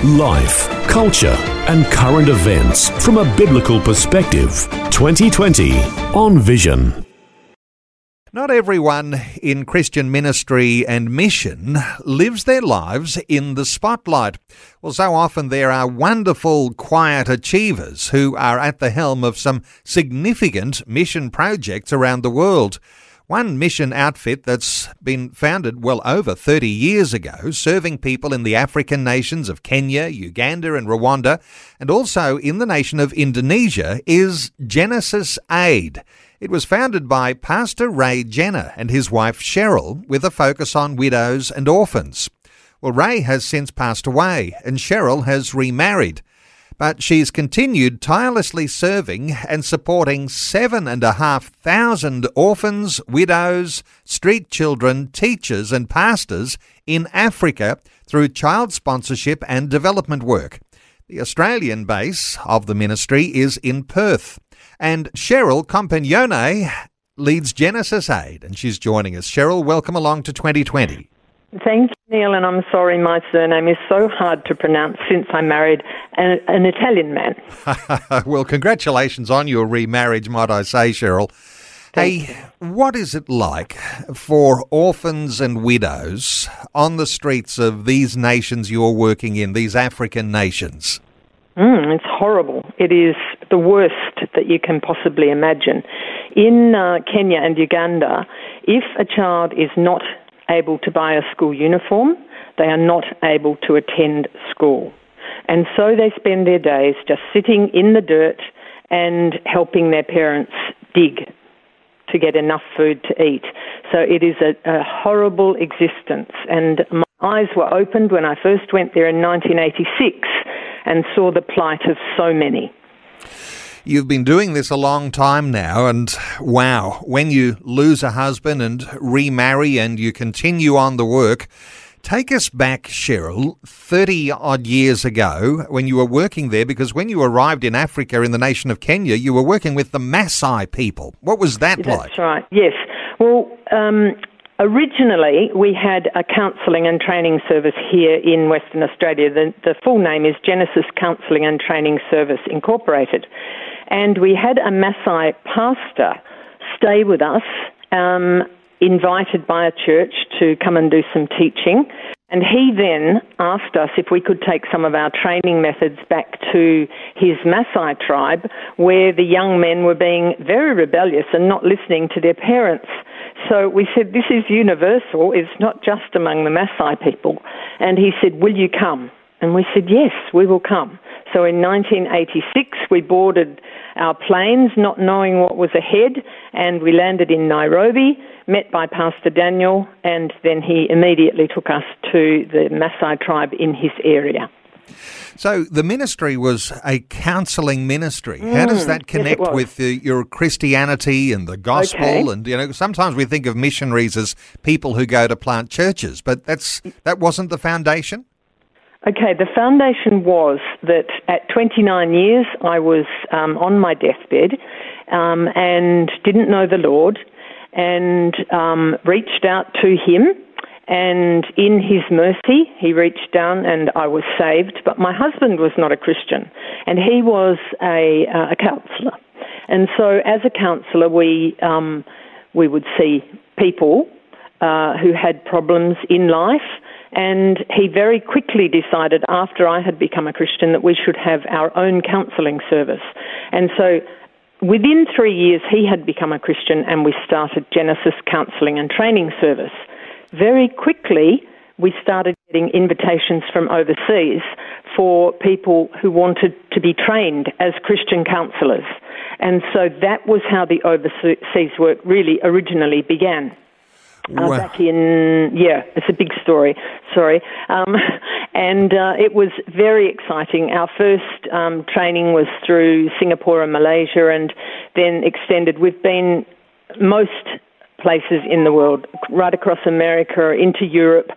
Life, culture, and current events from a biblical perspective. 2020 on Vision. Not everyone in Christian ministry and mission lives their lives in the spotlight. Well, so often there are wonderful, quiet achievers who are at the helm of some significant mission projects around the world. One mission outfit that's been founded well over 30 years ago, serving people in the African nations of Kenya, Uganda, and Rwanda, and also in the nation of Indonesia, is Genesis Aid. It was founded by Pastor Ray Jenner and his wife Cheryl with a focus on widows and orphans. Well, Ray has since passed away and Cheryl has remarried but she's continued tirelessly serving and supporting seven and a half thousand orphans, widows, street children, teachers, and pastors in Africa through child sponsorship and development work. The Australian base of the ministry is in Perth. And Cheryl Compagnone leads Genesis Aid, and she's joining us. Cheryl, welcome along to 2020. Thank you, Neil, and I'm sorry my surname is so hard to pronounce since I married an, an Italian man. well, congratulations on your remarriage, might I say, Cheryl. Thank hey, what is it like for orphans and widows on the streets of these nations you're working in, these African nations? Mm, it's horrible. It is the worst that you can possibly imagine. In uh, Kenya and Uganda, if a child is not able to buy a school uniform, they are not able to attend school. And so they spend their days just sitting in the dirt and helping their parents dig to get enough food to eat. So it is a, a horrible existence. And my eyes were opened when I first went there in 1986 and saw the plight of so many. You've been doing this a long time now, and wow, when you lose a husband and remarry and you continue on the work, take us back, Cheryl, 30 odd years ago when you were working there, because when you arrived in Africa in the nation of Kenya, you were working with the Maasai people. What was that That's like? That's right, yes. Well, um, Originally, we had a counselling and training service here in Western Australia. The, the, full name is Genesis Counselling and Training Service Incorporated. And we had a Maasai pastor stay with us, um, invited by a church to come and do some teaching. And he then asked us if we could take some of our training methods back to his Maasai tribe, where the young men were being very rebellious and not listening to their parents. So we said, This is universal, it's not just among the Maasai people. And he said, Will you come? And we said, Yes, we will come. So in 1986, we boarded our planes, not knowing what was ahead, and we landed in Nairobi, met by Pastor Daniel, and then he immediately took us to the Maasai tribe in his area. So the ministry was a counselling ministry. Mm, How does that connect yes, with the, your Christianity and the gospel? Okay. And you know, sometimes we think of missionaries as people who go to plant churches, but that's that wasn't the foundation. Okay, the foundation was that at 29 years I was um, on my deathbed um, and didn't know the Lord and um, reached out to Him. And in His mercy, He reached down and I was saved. But my husband was not a Christian and he was a, uh, a counsellor. And so, as a counsellor, we, um, we would see people uh, who had problems in life and he very quickly decided, after I had become a Christian, that we should have our own counselling service. And so within three years, he had become a Christian, and we started Genesis Counselling and Training Service. Very quickly, we started getting invitations from overseas for people who wanted to be trained as Christian counsellors. And so that was how the overseas work really originally began. Uh, Wow. back in yeah, it's a big story. Sorry, um, and uh, it was very exciting. Our first um, training was through Singapore and Malaysia, and then extended. We've been most places in the world, right across America, into Europe,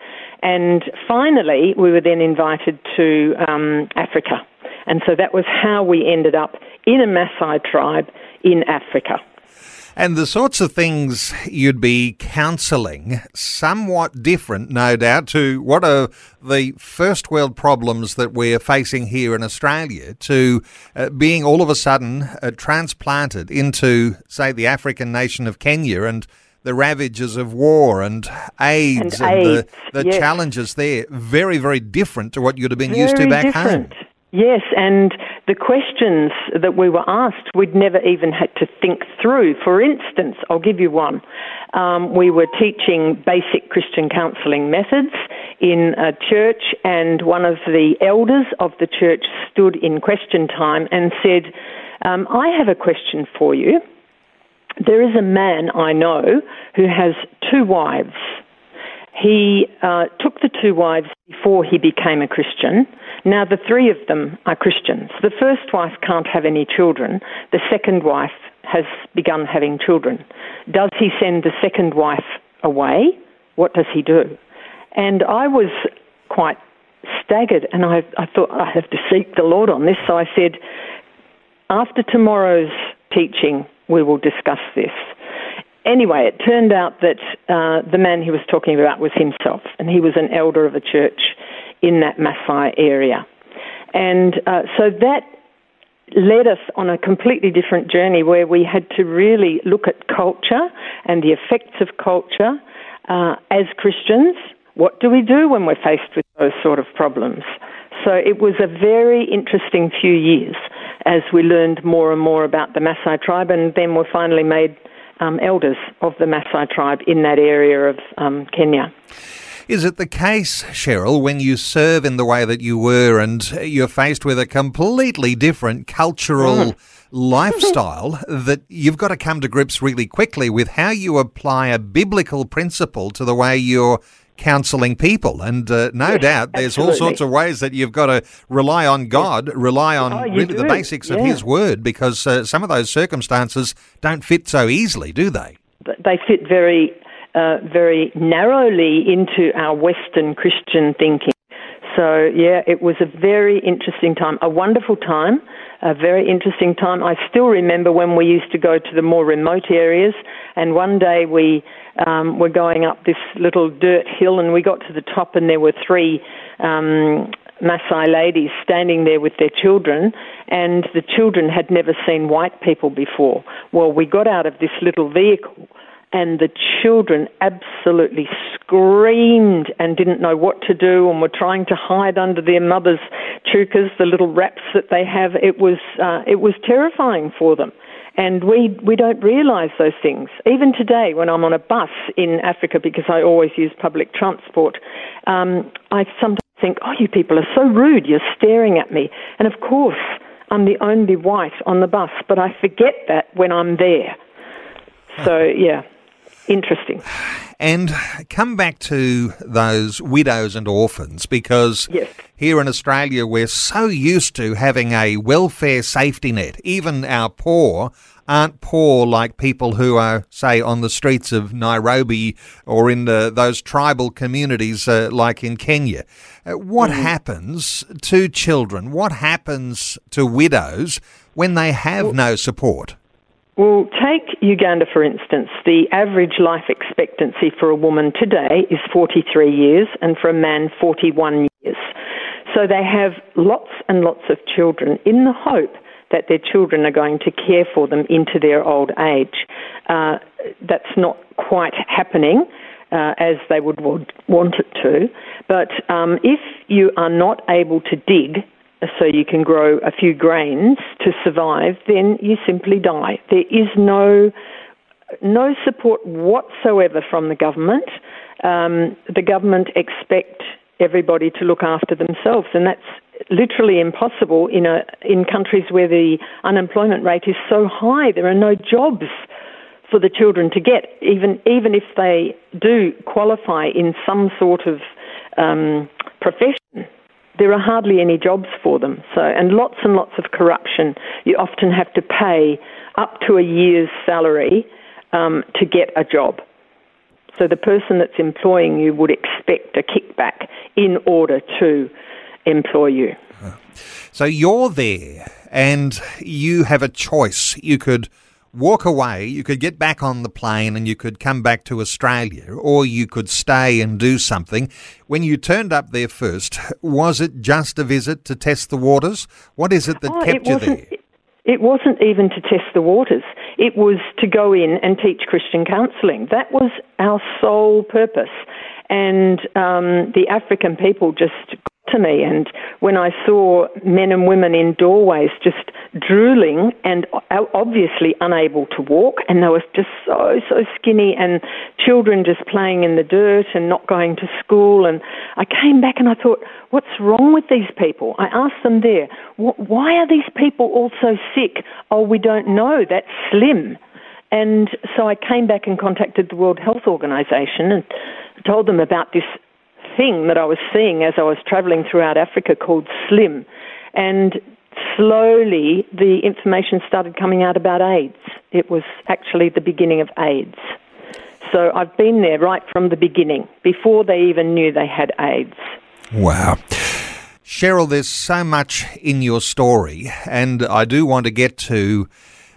and finally we were then invited to um, Africa. And so that was how we ended up in a Maasai tribe in Africa. And the sorts of things you'd be counselling, somewhat different, no doubt, to what are the first world problems that we're facing here in Australia, to uh, being all of a sudden uh, transplanted into, say, the African nation of Kenya and the ravages of war and AIDS and, and AIDS, the, the yes. challenges there. Very, very different to what you'd have been Very used to back different. home. Yes, and the questions that we were asked, we'd never even had to think through. For instance, I'll give you one. Um, we were teaching basic Christian counselling methods in a church, and one of the elders of the church stood in question time and said, um, I have a question for you. There is a man I know who has two wives. He uh, took the two wives before he became a Christian. Now, the three of them are Christians. The first wife can't have any children. The second wife has begun having children. Does he send the second wife away? What does he do? And I was quite staggered, and I, I thought, I have to seek the Lord on this. So I said, after tomorrow's teaching, we will discuss this. Anyway, it turned out that uh, the man he was talking about was himself, and he was an elder of a church in that Maasai area. And uh, so that led us on a completely different journey where we had to really look at culture and the effects of culture uh, as Christians. What do we do when we're faced with those sort of problems? So it was a very interesting few years as we learned more and more about the Maasai tribe, and then were finally made um, elders of the Maasai tribe in that area of um, Kenya. Is it the case, Cheryl, when you serve in the way that you were and you're faced with a completely different cultural Mm. lifestyle, that you've got to come to grips really quickly with how you apply a biblical principle to the way you're counselling people? And uh, no Yes, doubt there's all sorts of ways that you've got to rely on God, rely on Oh, really the basics of. His Word, because uh, some of those circumstances don't fit so easily, do they? They fit very, uh, very narrowly into our Western Christian thinking. So, yeah, it was a very interesting time, a wonderful time, a very interesting time. I still remember when we used to go to the more remote areas, and one day we um, were going up this little dirt hill, and we got to the top, and there were three um, Maasai ladies standing there with their children, and the children had never seen white people before. Well, we got out of this little vehicle, and the children absolutely screamed and didn't know what to do and were trying to hide under their mothers' shukas, the little wraps that they have. It was uh, it was terrifying for them. And we, we don't realise those things. Even today, when I'm on a bus in Africa, because I always use public transport, um, I sometimes think, oh, you people are so rude, you're staring at me. And of course, I'm the only white on the bus, but I forget that when I'm there. So, yeah, interesting. And come back to those widows and orphans because Yes. here in Australia we're so used to having a welfare safety net. Even our poor aren't poor like people who are, say, on the streets of Nairobi or in the, those tribal communities uh, like in Kenya. Uh, what happens to children? What happens to widows when they have no support? Well, take Uganda for instance. The average life expectancy for a woman today is 43 years, and for a man, 41 years. So they have lots and lots of children in the hope that their children are going to care for them into their old age. Uh, that's not quite happening. Uh, as they would want it to. But um, if you are not able to dig so you can grow a few grains to survive, then you simply die. There is no no support whatsoever from the government. Um, the government expect everybody to look after themselves, and that's literally impossible in a in countries where the unemployment rate is so high. There are no jobs for the children to get, even even if they do qualify in some sort of um, profession there are hardly any jobs for them. So, and lots and lots of corruption. You often have to pay up to a year's salary um, to get a job. So the person that's employing you would expect a kickback in order to employ you. So you're there and you have a choice. You could walk away, you could get back on the plane and you could come back to Australia, or you could stay and do something. When you turned up there first, was it just a visit to test the waters? What is it that oh, kept it you there? It wasn't even to test the waters. It was to go in and teach Christian counselling. That was our sole purpose. And um, the African people just to me. And when I saw men and women in doorways just drooling and obviously unable to walk, and they were just so, so skinny, and children just playing in the dirt and not going to school. And I came back and I thought, what's wrong with these people? I asked them there, why are these people all so sick? Oh, we don't know. That's slim. And so I came back and contacted the World Health Organization and told them about this thing that I was seeing as I was traveling throughout Africa called SLIM. And slowly the information started coming out about AIDS. It was actually the beginning of AIDS. So I've been there right from the beginning, before they even knew they had AIDS. Wow. Cheryl, there's so much in your story, and I do want to get to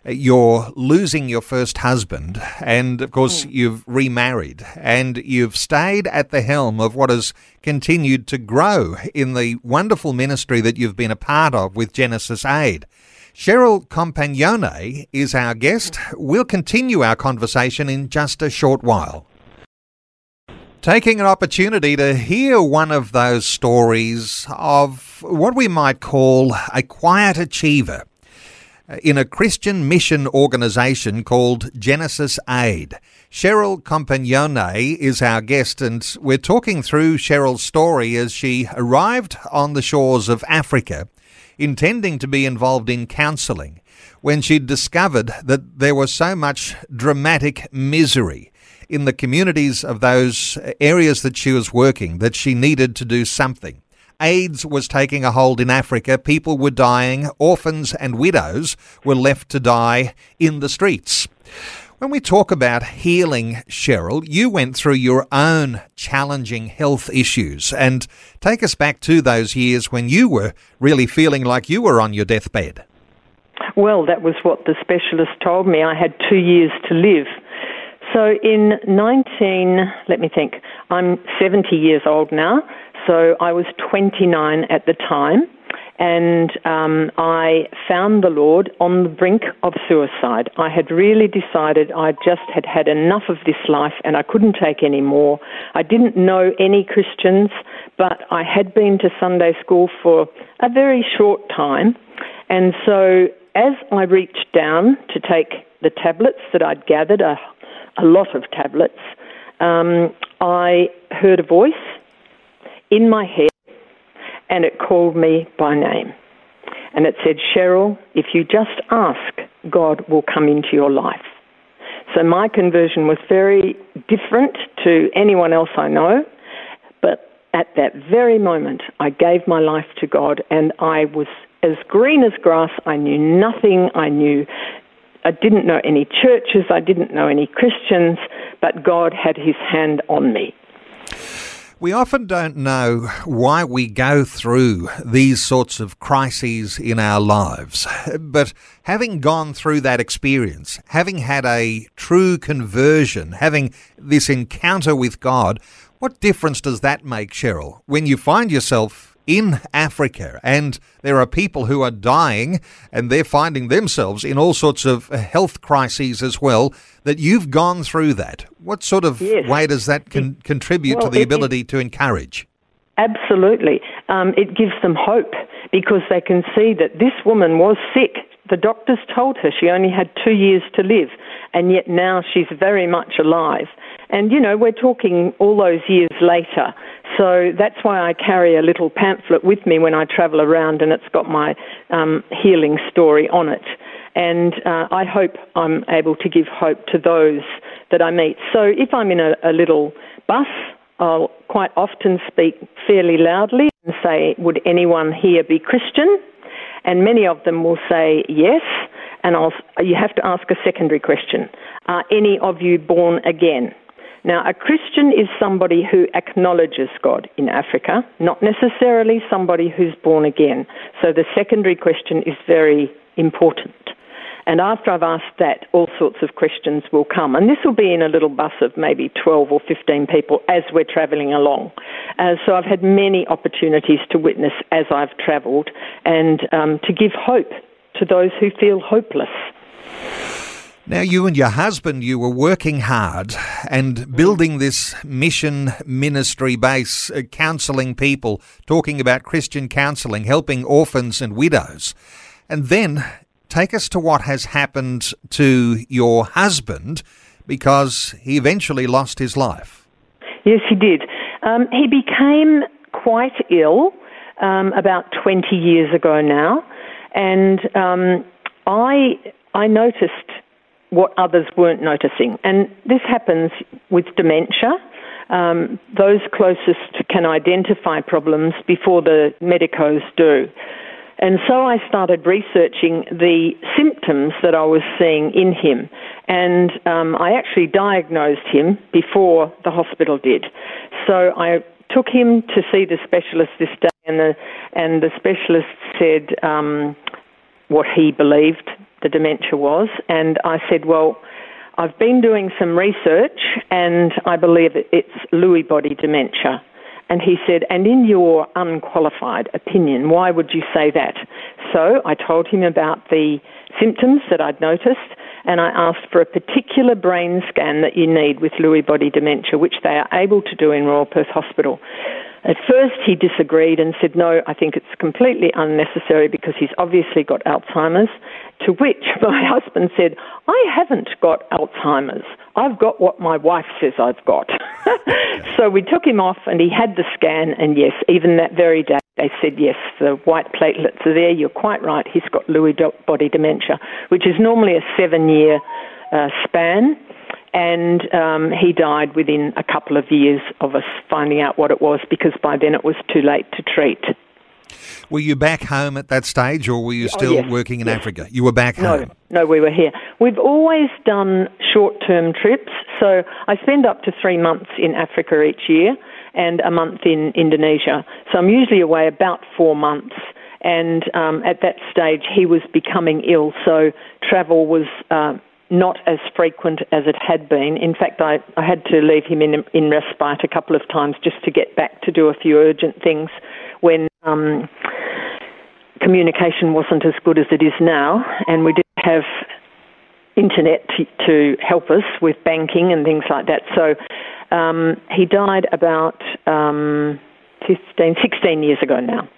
you're losing your first husband, and of course, mm. you've remarried, and you've stayed at the helm of what has continued to grow in the wonderful ministry that you've been a part of with Genesis Aid. Cheryl Compagnone is our guest. We'll continue our conversation in just a short while. Taking an opportunity to hear one of those stories of what we might call a quiet achiever in a Christian mission organization called Genesis Aid. Cheryl Compagnone is our guest, and we're talking through Cheryl's story as she arrived on the shores of Africa, intending to be involved in counselling, when she discovered that there was so much dramatic misery in the communities of those areas that she was working that she needed to do something. AIDS was taking a hold in Africa. People were dying. Orphans and widows were left to die in the streets. When we talk about healing, Cheryl, you went through your own challenging health issues and take us back to those years when you were really feeling like you were on your deathbed. Well, that was what the specialist told me. I had two years to live. So in 19, let me think, I'm 70 years old now. So I was 29 at the time, and um, I found the Lord on the brink of suicide. I had really decided I just had had enough of this life and I couldn't take any more. I didn't know any Christians, but I had been to Sunday school for a very short time. And so as I reached down to take the tablets that I'd gathered, a, a lot of tablets, um, I heard a voice in my head and it called me by name. And it said, Cheryl, if you just ask, God will come into your life. So my conversion was very different to anyone else I know. But at that very moment, I gave my life to God and I was as green as grass. I knew nothing. I knew I didn't know any churches. I didn't know any Christians, but God had his hand on me. We often don't know why we go through these sorts of crises in our lives. But having gone through that experience, having had a true conversion, having this encounter with God, what difference does that make, Cheryl, when you find yourself in Africa, and there are people who are dying and they're finding themselves in all sorts of health crises as well. That you've gone through that. What sort of yes. way does that con- contribute well, to the it, ability it, to encourage? Absolutely. Um, it gives them hope because they can see that this woman was sick. The doctors told her she only had two years to live, and yet now she's very much alive. And, you know, we're talking all those years later. So that's why I carry a little pamphlet with me when I travel around, and it's got my um, healing story on it. And uh, I hope I'm able to give hope to those that I meet. So if I'm in a, a little bus, I'll quite often speak fairly loudly. and say, Would anyone here be Christian? And many of them will say yes. And I'll, you have to ask a secondary question Are any of you born again? Now, a Christian is somebody who acknowledges God in Africa, not necessarily somebody who's born again. So the secondary question is very important. And after I've asked that, all sorts of questions will come. And this will be in a little bus of maybe 12 or 15 people as we're travelling along. Uh, so I've had many opportunities to witness as I've travelled and um, to give hope to those who feel hopeless. Now, you and your husband, you were working hard and building this mission ministry base, uh, counselling people, talking about Christian counselling, helping orphans and widows. And then take us to what has happened to your husband because he eventually lost his life. Yes, he did. Um, he became quite ill um, about 20 years ago now, and um, I I noticed what others weren't noticing. And this happens with dementia. Um, those closest can identify problems before the medicos do. And so I started researching the symptoms that I was seeing in him. And um, I actually diagnosed him before the hospital did. So I took him to see the specialist this day, and the, and the specialist said um, what he believed the dementia was, and I said, Well, I've been doing some research and I believe it's Lewy body dementia. And he said, And in your unqualified opinion, why would you say that? So I told him about the symptoms that I'd noticed, and I asked for a particular brain scan that you need with Lewy body dementia, which they are able to do in Royal Perth Hospital. At first, he disagreed and said, No, I think it's completely unnecessary because he's obviously got Alzheimer's. To which my husband said, I haven't got Alzheimer's. I've got what my wife says I've got. so we took him off and he had the scan, and yes, even that very day, they said, Yes, the white platelets are there. You're quite right. He's got Lewy body dementia, which is normally a seven year uh, span and um, he died within a couple of years of us finding out what it was because by then it was too late to treat. Were you back home at that stage, or were you oh, still oh, yes, working in yes. Africa? You were back no, home. No, we were here. We've always done short-term trips, so I spend up to three months in Africa each year and a month in Indonesia. So I'm usually away about four months. And um, at that stage, he was becoming ill, so travel was uh, not as frequent as it had been. In fact, I, I had to leave him in, in respite a couple of times just to get back to do a few urgent things when um, communication wasn't as good as it is now, and we didn't have internet to, to help us with banking and things like that. So um, he died about um, 15, 16 years ago now.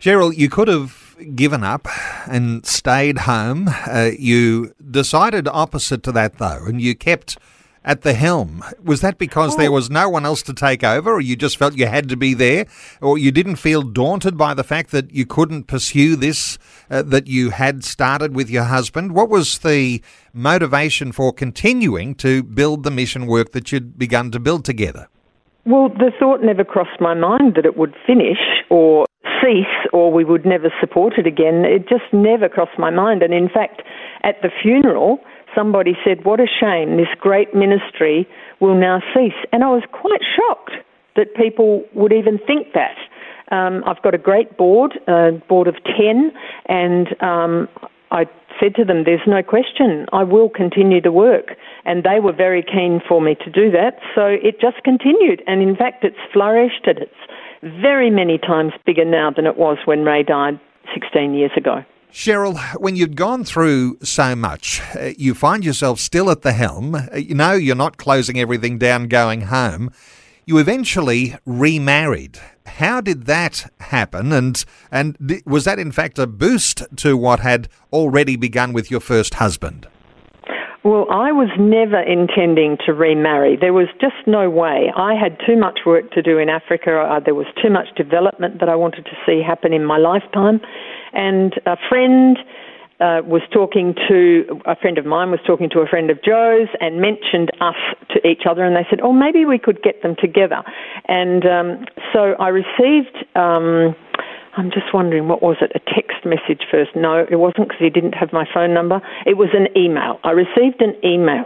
Cheryl, you could have given up and stayed home. Uh, you decided opposite to that, though, and you kept at the helm. Was that because there was no one else to take over, or you just felt you had to be there, or you didn't feel daunted by the fact that you couldn't pursue this uh, that you had started with your husband? What was the motivation for continuing to build the mission work that you'd begun to build together? Well, the thought never crossed my mind that it would finish or cease or we would never support it again. It just never crossed my mind. And in fact, at the funeral, somebody said, What a shame, this great ministry will now cease. And I was quite shocked that people would even think that. Um, I've got a great board, a board of 10, and um, I said to them, There's no question, I will continue the work. And they were very keen for me to do that. So it just continued. And in fact, it's flourished and it's very many times bigger now than it was when Ray died 16 years ago. Cheryl, when you'd gone through so much, uh, you find yourself still at the helm. Uh, you know you're not closing everything down going home. You eventually remarried. How did that happen? And and was that in fact a boost to what had already begun with your first husband? Well, I was never intending to remarry. There was just no way. I had too much work to do in Africa. Uh, there was too much development that I wanted to see happen in my lifetime. And a friend uh, was talking to a friend of mine was talking to a friend of Joe's and mentioned us to each other, and they said, "Oh, maybe we could get them together." And um, so I received. Um, I'm just wondering, what was it? A text message first? No, it wasn't because he didn't have my phone number. It was an email. I received an email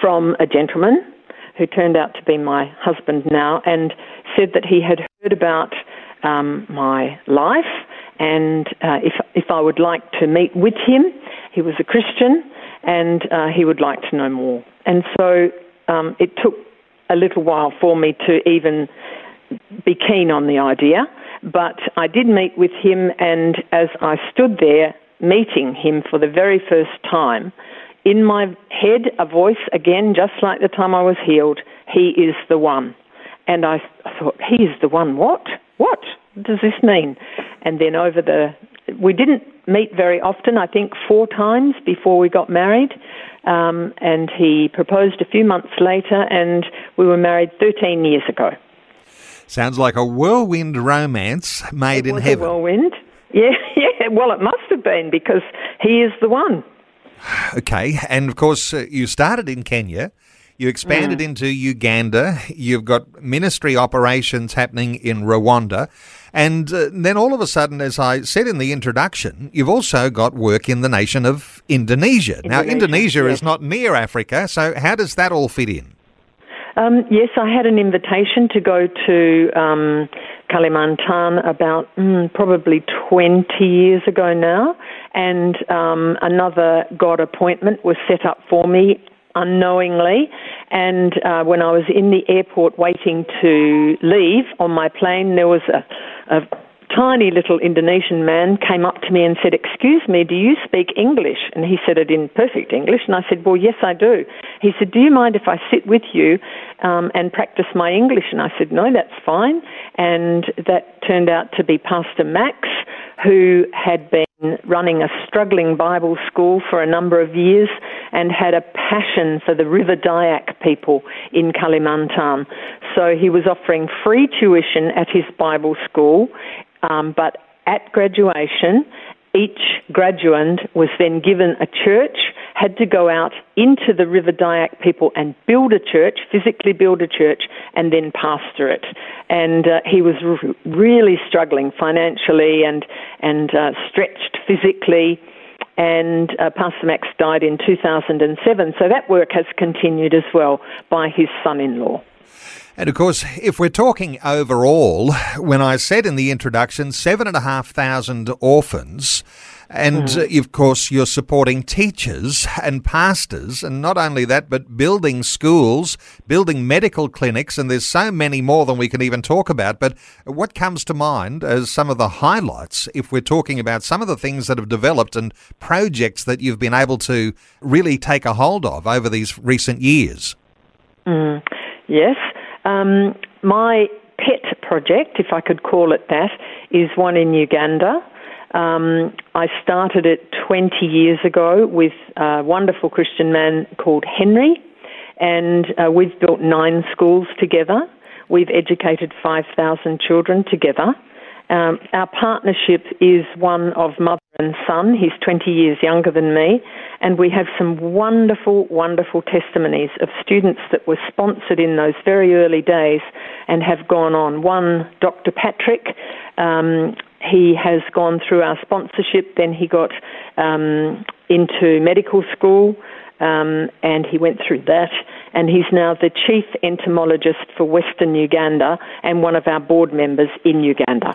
from a gentleman who turned out to be my husband now and said that he had heard about um, my life and uh, if if I would like to meet with him, he was a Christian, and uh, he would like to know more. And so um, it took a little while for me to even be keen on the idea, but I did meet with him, and as I stood there meeting him for the very first time, in my head, a voice again, just like the time I was healed, he is the one. And I, thought, he is the one, what? What? does this mean? And then over the, we didn't meet very often, I think four times before we got married. Um, and he proposed a few months later, and we were married 13 years ago. Sounds like a whirlwind romance made it in heaven. whirlwind. Yeah, yeah. Well, it must have been because he is the one. Okay, and of course, uh, you started in Kenya. You expanded mm. into Uganda. You've got ministry operations happening in Rwanda. And uh, then all of a sudden, as I said in the introduction, you've also got work in the nation of Indonesia. Indonesia now, Indonesia yes. is not near Africa, so how does that all fit in? Um, yes, I had an invitation to go to um, Kalimantan about mm, probably 20 years ago now, and um, another God appointment was set up for me unknowingly. And uh, when I was in the airport waiting to leave on my plane, there was a, a tiny little Indonesian man came up to me and said, Excuse me, do you speak English? And he said it in perfect English. And I said, Well, yes, I do. He said, Do you mind if I sit with you um, and practice my English? And I said, No, that's fine. And that turned out to be Pastor Max, who had been running a struggling Bible school for a number of years and had a passion for the River Dayak people in Kalimantan. So he was offering free tuition at his Bible school, um, but at graduation, each graduand was then given a church, had to go out into the River Dayak people and build a church, physically build a church, and then pastor it. And uh, he was r- really struggling financially and and uh, stretched physically. And uh, Pastor Max died in 2007, so that work has continued as well by his son-in-law. And of course, if we're talking overall, when I said in the introduction, seven and a half thousand orphans, and mm. uh, of course, you're supporting teachers and pastors, and not only that, but building schools, building medical clinics, and there's so many more than we can even talk about. But what comes to mind as some of the highlights, if we're talking about some of the things that have developed and projects that you've been able to really take a hold of over these recent years? Mm. Yes. Um, my pet project, if I could call it that, is one in Uganda. Um, I started it 20 years ago with a wonderful Christian man called Henry, and uh, we've built nine schools together. We've educated 5,000 children together. Um, our partnership is one of mother and son. He's 20 years younger than me, and we have some wonderful, wonderful testimonies of students that were sponsored in those very early days and have gone on. One, Dr. Patrick, um, he has gone through our sponsorship, then he got um, into medical school. Um, and he went through that, and he's now the chief entomologist for Western Uganda and one of our board members in Uganda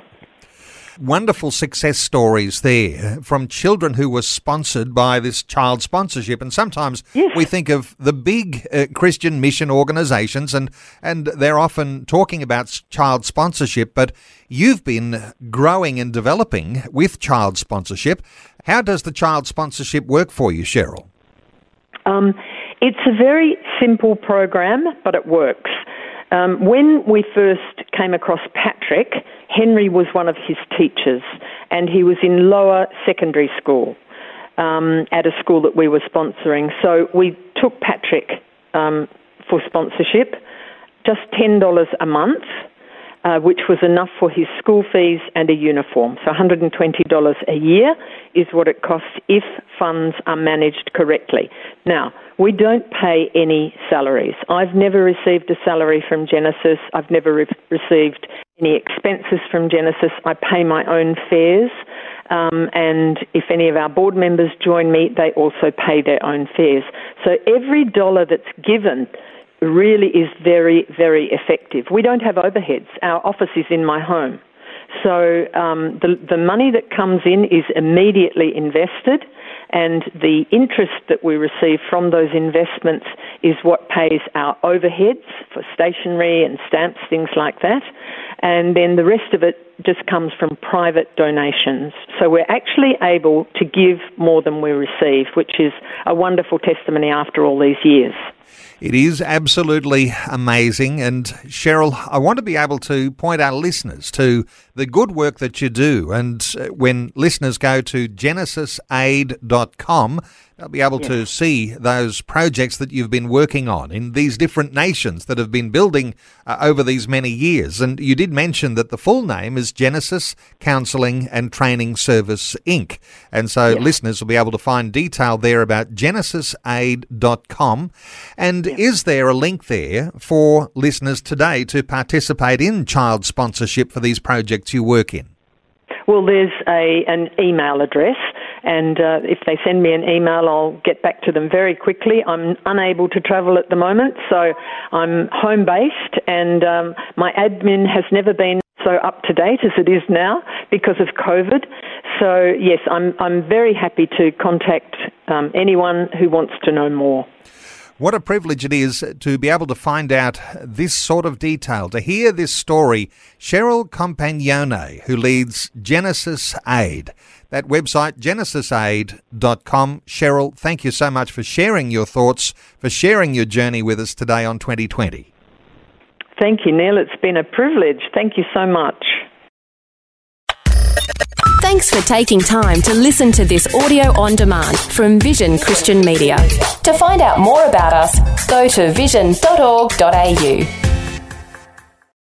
wonderful success stories there from children who were sponsored by this child sponsorship. And sometimes yes. we think of the big uh, Christian mission organizations, and, and they're often talking about child sponsorship, but you've been growing and developing with child sponsorship. How does the child sponsorship work for you, Cheryl? Um, it's a very simple program, but it works. Um, when we first came across Patrick, Henry was one of his teachers, and he was in lower secondary school um, at a school that we were sponsoring. So we took Patrick um, for sponsorship, just $10 a month. uh, which was enough for his school fees and a uniform. So $120 a year is what it costs if funds are managed correctly. Now, we don't pay any salaries. I've never received a salary from Genesis. I've never re- received any expenses from Genesis. I pay my own fares. Um, and if any of our board members join me, they also pay their own fares. So every dollar that's given really is very, very effective. We don't have overheads. Our office is in my home. So um, the, the money that comes in is immediately invested, and the interest that we receive from those investments is what pays our overheads for stationery and stamps, things like that. And then the rest of it just comes from private donations. So we're actually able to give more than we receive, which is a wonderful testimony after all these years. It is absolutely amazing. And Cheryl, I want to be able to point our listeners to the good work that you do. And uh, when listeners go to genesisaid.com, they'll be able to see those projects that you've been working on in these different nations that have been building uh, over these many years. And you did mention that the full name is Genesis Counselling and Training Service Inc. And so listeners will be able to find detail there about genesisaid.com. And is there a link there for listeners today to participate in child sponsorship for these projects you work in? Well, there's a an email address, and uh, if they send me an email, I'll get back to them very quickly. I'm unable to travel at the moment, so I'm home based, and um, my admin has never been so up to date as it is now because of COVID. So yes, I'm I'm very happy to contact um, anyone who wants to know more. What a privilege it is to be able to find out this sort of detail, to hear this story. Cheryl Compagnone, who leads Genesis Aid. That website, genesisaid.com. Cheryl, thank you so much for sharing your thoughts, for sharing your journey with us today on 2020. Thank you, Neil. It's been a privilege. Thank you so much. Thanks for taking time to listen to this audio on demand from Vision Christian Media. To find out more about us, go to vision.org.au.